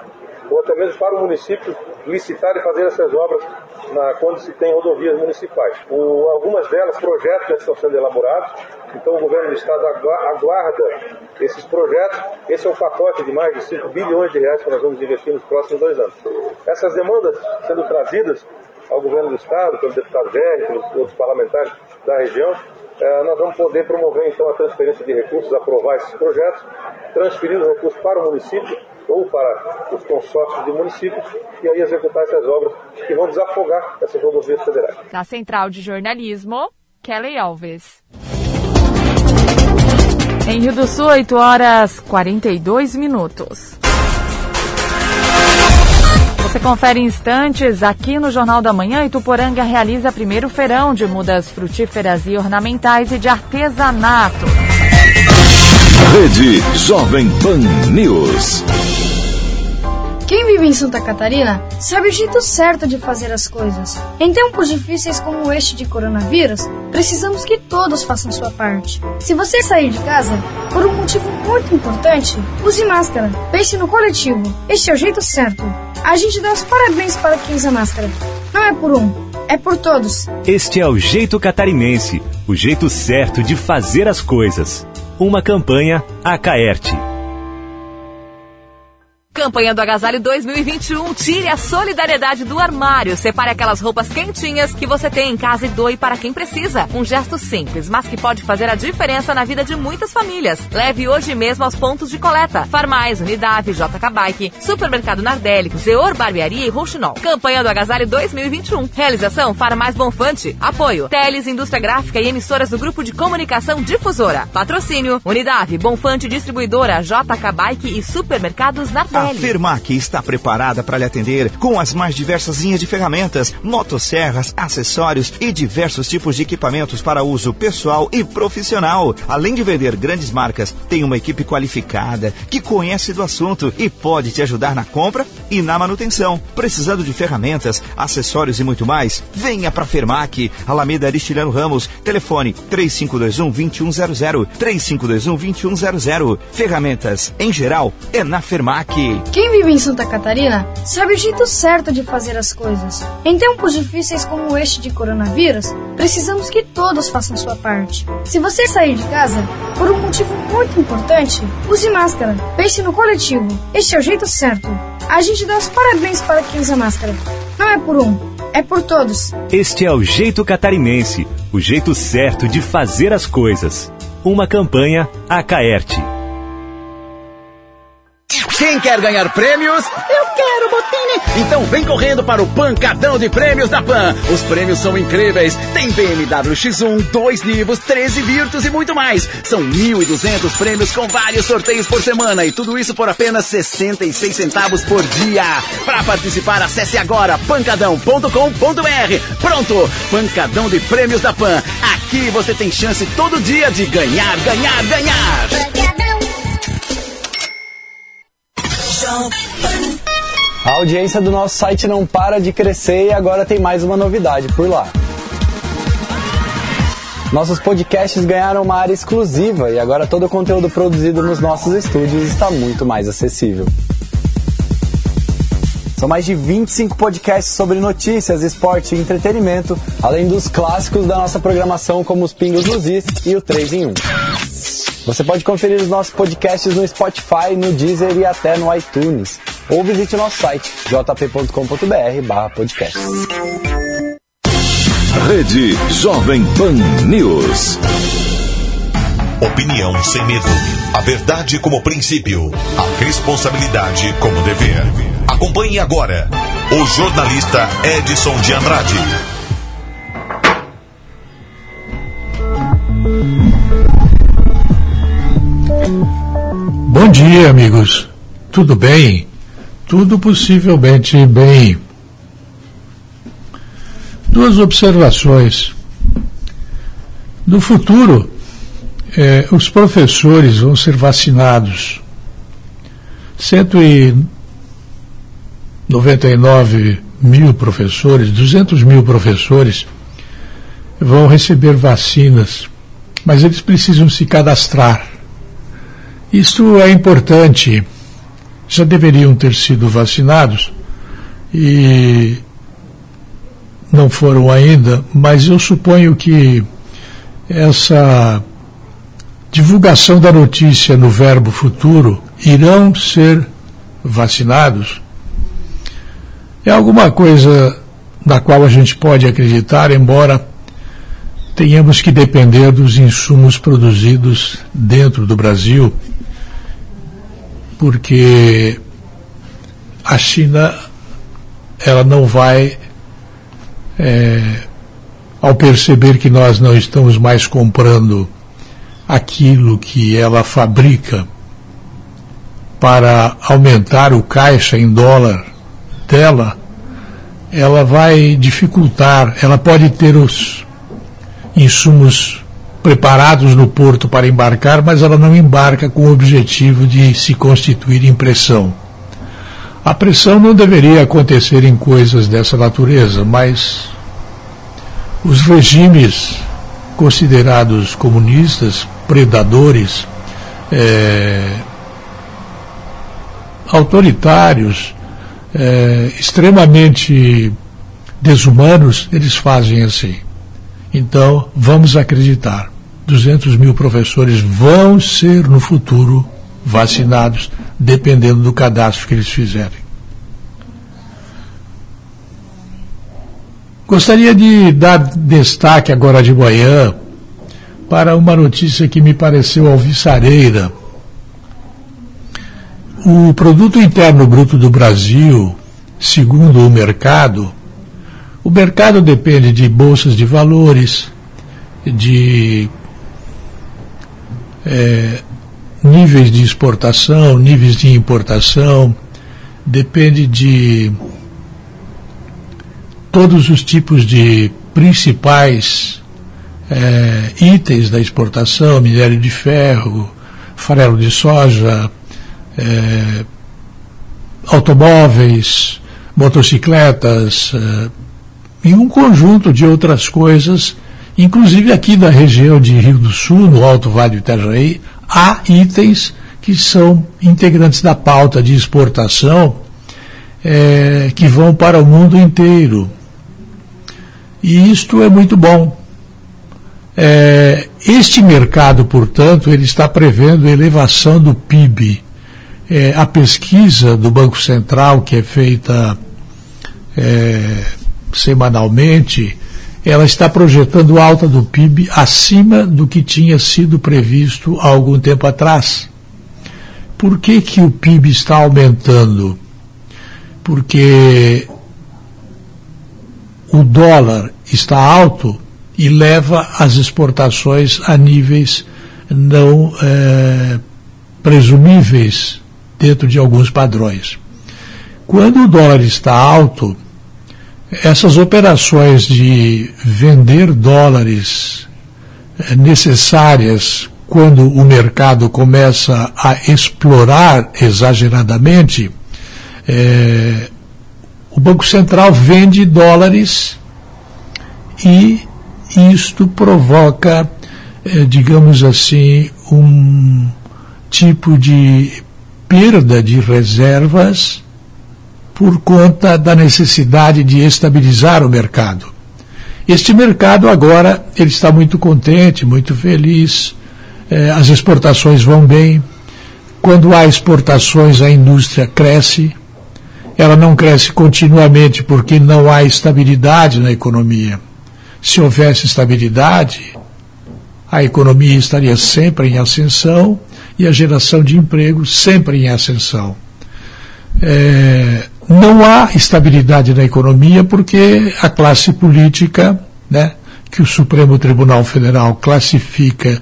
ou até mesmo para o município licitar e fazer essas obras na, quando se tem rodovias municipais. O, algumas delas, projetos já estão sendo elaborados, então o governo do estado aguarda esses projetos. Esse é um pacote de mais de 5 bilhões de reais que nós vamos investir nos próximos dois anos. Essas demandas sendo trazidas ao governo do estado, pelo deputado Velho, pelos outros parlamentares da região, eh, nós vamos poder promover então a transferência de recursos, aprovar esses projetos, transferir os recursos para o município ou para os consórcios de municípios e aí executar essas obras que vão desafogar essas rodovias federais. Na Central de Jornalismo, Kelly Alves. Em Rio do Sul, 8 horas 42 minutos. Você confere instantes aqui no Jornal da Manhã. Ituporanga realiza primeiro feirão de mudas frutíferas e ornamentais e de artesanato. Rede Jovem Pan News. Quem vive em Santa Catarina sabe o jeito certo de fazer as coisas. Em tempos difíceis como este de coronavírus, precisamos que todos façam sua parte. Se você sair de casa por um motivo muito importante, use máscara. Pense no coletivo. Este é o jeito certo. A gente dá os parabéns para quem usa máscara. Não é por um, é por todos. Este é o jeito catarinense, o jeito certo de fazer as coisas. Uma campanha Acaerte. Campanha do Agasalho 2021. Tire a solidariedade do armário. Separe aquelas roupas quentinhas que você tem em casa e doe para quem precisa. Um gesto simples, mas que pode fazer a diferença na vida de muitas famílias. Leve hoje mesmo aos pontos de coleta. Farmais, Unidade, JK Bike, Supermercado Nardelli, Zeor Barbearia e Rouxinol. Campanha do Agasalho 2021. Realização Farmais Bonfante. Apoio Teles, Indústria Gráfica e emissoras do Grupo de Comunicação Difusora. Patrocínio Unidade, Bonfante Distribuidora, JK Bike e Supermercados Nardelli. Fermac está preparada para lhe atender com as mais diversas linhas de ferramentas, motosserras, acessórios e diversos tipos de equipamentos para uso pessoal e profissional. Além de vender grandes marcas, tem uma equipe qualificada que conhece do assunto e pode te ajudar na compra e na manutenção. Precisando de ferramentas, acessórios e muito mais? Venha para Fermac, Alameda Aristiliano Ramos, telefone 3521 2100, 3521 2100. Ferramentas, em geral, é na Fermac. Quem vive em Santa Catarina sabe o jeito certo de fazer as coisas. Em tempos difíceis como este de coronavírus, precisamos que todos façam sua parte. Se você sair de casa por um motivo muito importante, use máscara. Pense no coletivo. Este é o jeito certo. A gente dá os parabéns para quem usa máscara. Não é por um, é por todos. Este é o jeito catarinense, o jeito certo de fazer as coisas. Uma campanha Acaerte. Quem quer ganhar prêmios? Eu quero, Botini! Então vem correndo para o Pancadão de Prêmios da Pan. Os prêmios são incríveis. Tem BMW X1, dois Nivos, 13 Virtus e muito mais. São 1.200 prêmios com vários sorteios por semana e tudo isso por apenas 66 centavos por dia. Para participar, acesse agora pancadão.com.br. Pronto! Pancadão de Prêmios da Pan. Aqui você tem chance todo dia de ganhar, ganhar, ganhar. A audiência do nosso site não para de crescer e agora tem mais uma novidade por lá. Nossos podcasts ganharam uma área exclusiva e agora todo o conteúdo produzido nos nossos estúdios está muito mais acessível. São mais de 25 podcasts sobre notícias, esporte e entretenimento, além dos clássicos da nossa programação como os Pingos nos Is e o 3 em 1. Você pode conferir os nossos podcasts no Spotify, no Deezer e até no iTunes. Ou visite o nosso site jp.com.br podcast. Rede Jovem Pan News. Opinião sem medo. A verdade como princípio. A responsabilidade como dever. Acompanhe agora o jornalista Edson de Andrade. Dia, amigos. Tudo bem? Tudo possivelmente bem. Duas observações. No futuro, eh, os professores vão ser vacinados. 199 mil professores, 200 mil professores vão receber vacinas, mas eles precisam se cadastrar. Isto é importante. Já deveriam ter sido vacinados e não foram ainda, mas eu suponho que essa divulgação da notícia no verbo futuro irão ser vacinados é alguma coisa da qual a gente pode acreditar, embora tenhamos que depender dos insumos produzidos dentro do Brasil porque a China ela não vai, é, ao perceber que nós não estamos mais comprando aquilo que ela fabrica para aumentar o caixa em dólar dela, ela vai dificultar, ela pode ter os insumos preparados no porto para embarcar, mas ela não embarca com o objetivo de se constituir em pressão. A pressão não deveria acontecer em coisas dessa natureza, mas os regimes considerados comunistas, predadores, é, autoritários, é, extremamente desumanos, eles fazem assim. Então, vamos acreditar. 200 mil professores vão ser no futuro vacinados, dependendo do cadastro que eles fizerem. Gostaria de dar destaque agora de manhã para uma notícia que me pareceu alvissareira. O produto interno bruto do Brasil, segundo o mercado, o mercado depende de bolsas de valores, de é, níveis de exportação, níveis de importação, depende de todos os tipos de principais é, itens da exportação, minério de ferro, farelo de soja, é, automóveis, motocicletas é, e um conjunto de outras coisas, inclusive aqui da região de Rio do Sul, no Alto Vale do Itajaí, há itens que são integrantes da pauta de exportação é, que vão para o mundo inteiro. E isto é muito bom. É, este mercado, portanto, ele está prevendo elevação do PIB. É, a pesquisa do Banco Central, que é feita é, semanalmente, ela está projetando alta do PIB acima do que tinha sido previsto há algum tempo atrás. Por que, que o PIB está aumentando? Porque o dólar está alto e leva as exportações a níveis não é, presumíveis dentro de alguns padrões. Quando o dólar está alto, essas operações de vender dólares eh, necessárias quando o mercado começa a explorar exageradamente, é, o Banco Central vende dólares e isto provoca, é, digamos assim, um tipo de perda de reservas por conta da necessidade de estabilizar o mercado. Este mercado agora ele está muito contente, muito feliz, eh, as exportações vão bem. Quando há exportações, a indústria cresce. Ela não cresce continuamente porque não há estabilidade na economia. Se houvesse estabilidade, a economia estaria sempre em ascensão e a geração de emprego sempre em ascensão. É, não há estabilidade na economia porque a classe política, né, que o Supremo Tribunal Federal classifica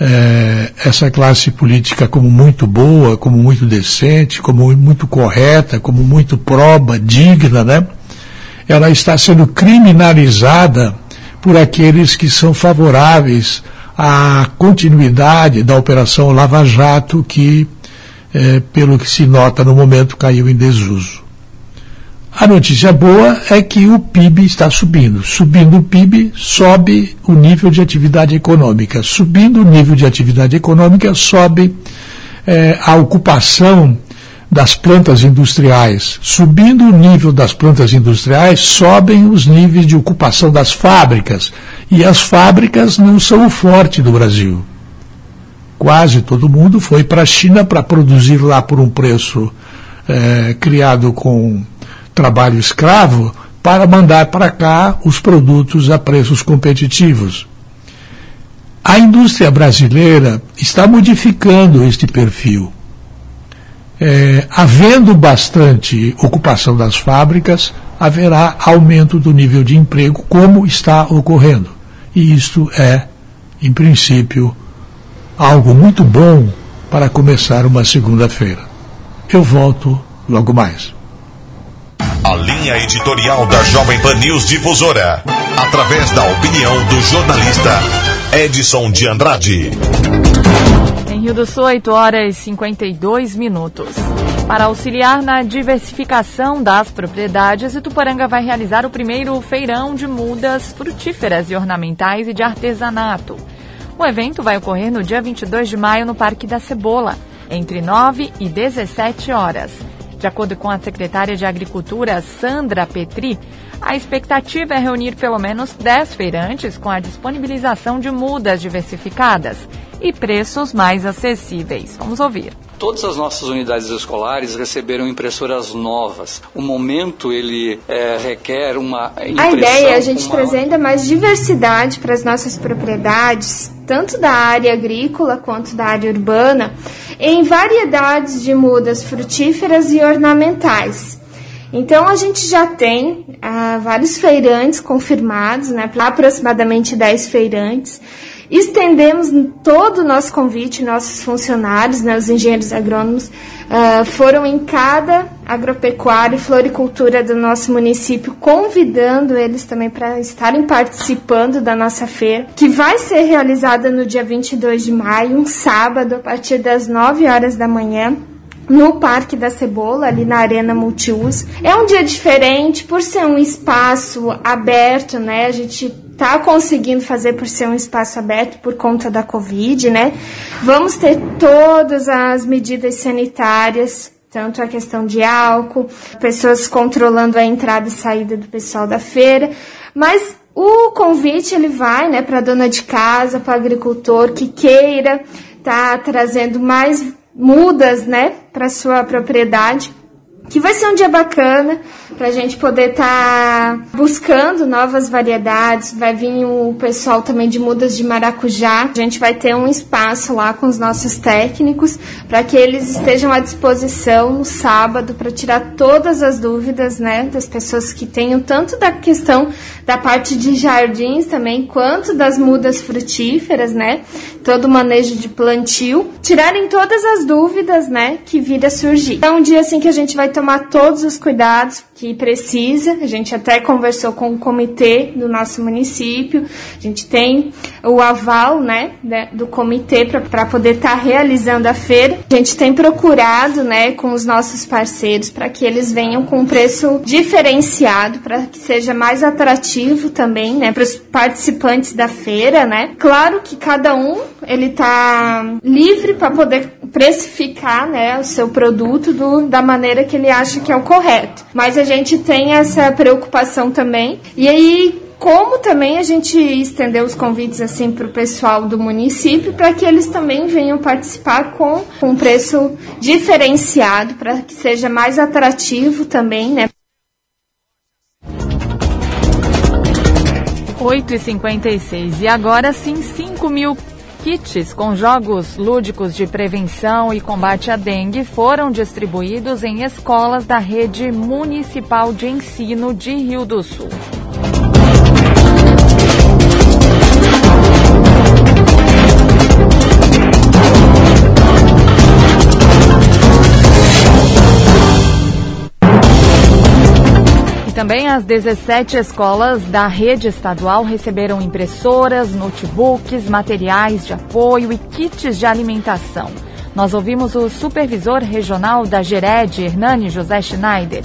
é, essa classe política como muito boa, como muito decente, como muito correta, como muito proba, digna, né? Ela está sendo criminalizada por aqueles que são favoráveis à continuidade da Operação Lava Jato, que, é, pelo que se nota no momento, caiu em desuso. A notícia boa é que o PIB está subindo. Subindo o PIB, sobe o nível de atividade econômica. Subindo o nível de atividade econômica, sobe é, a ocupação das plantas industriais. Subindo o nível das plantas industriais, sobem os níveis de ocupação das fábricas. E as fábricas não são o forte do Brasil. Quase todo mundo foi para a China para produzir lá por um preço é, criado com trabalho escravo para mandar para cá os produtos a preços competitivos. A indústria brasileira está modificando este perfil. É, havendo bastante ocupação das fábricas, haverá aumento do nível de emprego, como está ocorrendo. E isto é, em princípio, algo muito bom para começar uma segunda-feira. Eu volto logo mais. Linha editorial da Jovem Pan News Difusora, através da opinião do jornalista Edson de Andrade. Em Rio do Sul, 8 horas e 52 minutos. Para auxiliar na diversificação das propriedades, Ituporanga vai realizar o primeiro feirão de mudas frutíferas e ornamentais e de artesanato. O evento vai ocorrer no dia 22 de maio no Parque da Cebola, entre 9 e 17 horas. De acordo com a secretária de Agricultura, Sandra Petri, a expectativa é reunir pelo menos 10 feirantes com a disponibilização de mudas diversificadas e preços mais acessíveis. Vamos ouvir. Todas as nossas unidades escolares receberam impressoras novas. O momento ele é, requer uma impressão. A ideia é a gente trazer ainda mais diversidade para as nossas propriedades, tanto da área agrícola quanto da área urbana, em variedades de mudas frutíferas e ornamentais. Então a gente já tem ah, vários feirantes confirmados, né, aproximadamente 10 feirantes. Estendemos todo o nosso convite, nossos funcionários, né, os engenheiros agrônomos, uh, foram em cada agropecuária e floricultura do nosso município, convidando eles também para estarem participando da nossa feira, que vai ser realizada no dia 22 de maio, um sábado, a partir das 9 horas da manhã no Parque da Cebola, ali na Arena Multiuso. É um dia diferente por ser um espaço aberto, né? A gente tá conseguindo fazer por ser um espaço aberto por conta da Covid, né? Vamos ter todas as medidas sanitárias, tanto a questão de álcool, pessoas controlando a entrada e saída do pessoal da feira, mas o convite ele vai, né, para dona de casa, para agricultor que queira tá trazendo mais mudas, né, para sua propriedade que vai ser um dia bacana para a gente poder estar tá buscando novas variedades. Vai vir o pessoal também de mudas de maracujá. A gente vai ter um espaço lá com os nossos técnicos para que eles estejam à disposição no sábado para tirar todas as dúvidas, né, das pessoas que tenham tanto da questão da parte de jardins também, quanto das mudas frutíferas, né, todo o manejo de plantio, tirarem todas as dúvidas, né, que vir a surgir. É um dia assim que a gente vai tomar todos os cuidados que precisa. A gente até conversou com o comitê do nosso município. A gente tem o aval, né, do comitê para poder estar tá realizando a feira. A gente tem procurado, né, com os nossos parceiros para que eles venham com um preço diferenciado, para que seja mais atrativo também, né, para os participantes da feira, né. Claro que cada um ele tá livre para poder precificar, né, o seu produto do, da maneira que ele acha que é o correto. Mas a gente tem essa preocupação também. E aí, como também a gente estendeu os convites assim para o pessoal do município para que eles também venham participar com, um preço diferenciado para que seja mais atrativo também, né? 8 e 56 e agora sim 5 mil kits com jogos lúdicos de prevenção e combate à dengue foram distribuídos em escolas da rede municipal de ensino de Rio do Sul. Também as 17 escolas da rede estadual receberam impressoras, notebooks, materiais de apoio e kits de alimentação. Nós ouvimos o supervisor regional da Gered, Hernani José Schneider,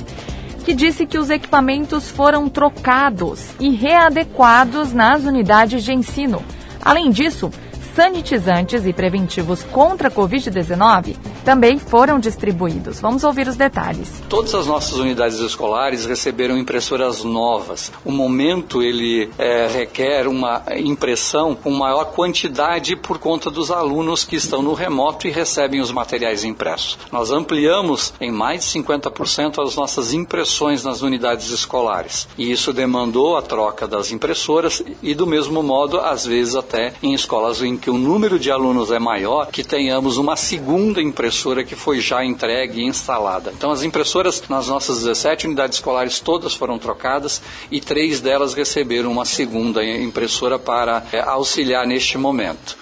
que disse que os equipamentos foram trocados e readequados nas unidades de ensino. Além disso, sanitizantes e preventivos contra a Covid-19 também foram distribuídos. Vamos ouvir os detalhes. Todas as nossas unidades escolares receberam impressoras novas. O momento ele é, requer uma impressão com maior quantidade por conta dos alunos que estão no remoto e recebem os materiais impressos. Nós ampliamos em mais de 50% as nossas impressões nas unidades escolares. E isso demandou a troca das impressoras e do mesmo modo, às vezes até em escolas em que o número de alunos é maior, que tenhamos uma segunda impressora que foi já entregue e instalada. Então, as impressoras nas nossas 17 unidades escolares todas foram trocadas e três delas receberam uma segunda impressora para é, auxiliar neste momento.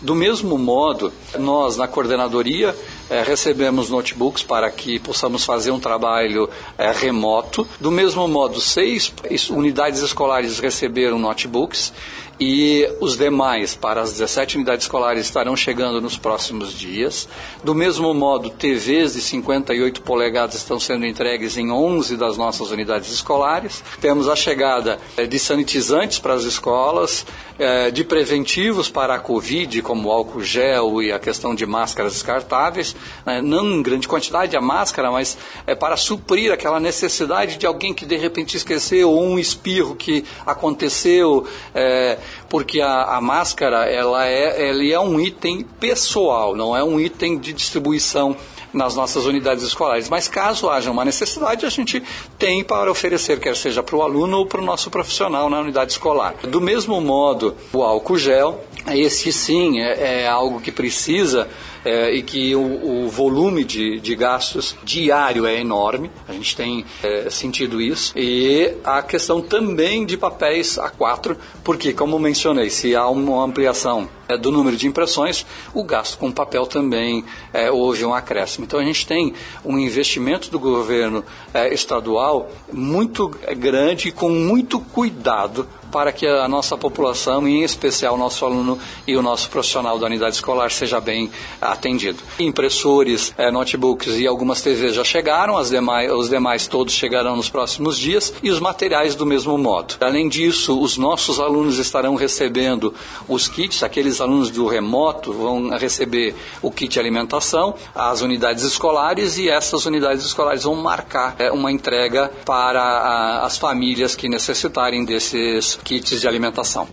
Do mesmo modo, nós na coordenadoria é, recebemos notebooks para que possamos fazer um trabalho é, remoto. Do mesmo modo, seis unidades escolares receberam notebooks e os demais, para as 17 unidades escolares, estarão chegando nos próximos dias. Do mesmo modo, TVs de 58 polegadas estão sendo entregues em 11 das nossas unidades escolares. Temos a chegada eh, de sanitizantes para as escolas, eh, de preventivos para a Covid, como álcool gel e a questão de máscaras descartáveis, né? não em grande quantidade a máscara, mas é para suprir aquela necessidade de alguém que de repente esqueceu, ou um espirro que aconteceu, porque a, a, máscara ela é, ela é um item pessoal, não é um item de distribuição nas nossas unidades escolares. Mas caso haja uma necessidade, a gente tem para oferecer, quer seja para o aluno ou para o nosso profissional na unidade escolar. Do mesmo modo, o álcool gel, esse sim é, é algo que precisa é, e que o, o volume de, de, gastos diário é enorme, a gente tem é, sentido isso, e a questão também de papéis A4, porque, como mencionei, se há uma ampliação é, do número de impressões, o gasto com papel também é, houve um acréscimo. Então a gente tem um investimento do governo é, estadual muito grande e com muito cuidado para que a nossa população, em especial o nosso aluno e o nosso profissional da unidade escolar, seja bem atendido. Impressores, é, notebooks e algumas TVs já chegaram, as demais, os demais todos chegarão nos próximos dias e os materiais do mesmo modo. Além disso, os nossos alunos estarão recebendo os kits, aqueles alunos do remoto vão receber o kit alimentação, as unidades escolares e essas unidades escolares vão marcar é, uma entrega para a, as famílias que necessitarem desses kits de alimentação.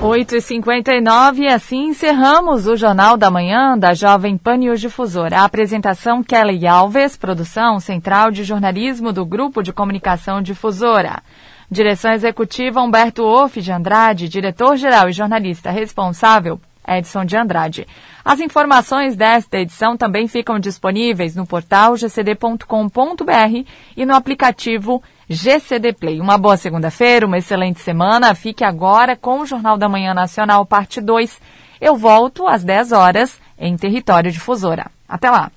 8h59 e assim encerramos o Jornal da Manhã da Jovem Pan News Difusora. A apresentação Kelly Alves, produção central de jornalismo do Grupo de Comunicação Difusora. Direção executiva Humberto Off de Andrade, diretor-geral e jornalista responsável Edson de Andrade. As informações desta edição também ficam disponíveis no portal gcd.com.br e no aplicativo GCD Play. Uma boa segunda-feira, uma excelente semana. Fique agora com o Jornal da Manhã Nacional, parte 2. Eu volto às 10 horas em Território Difusora. Até lá.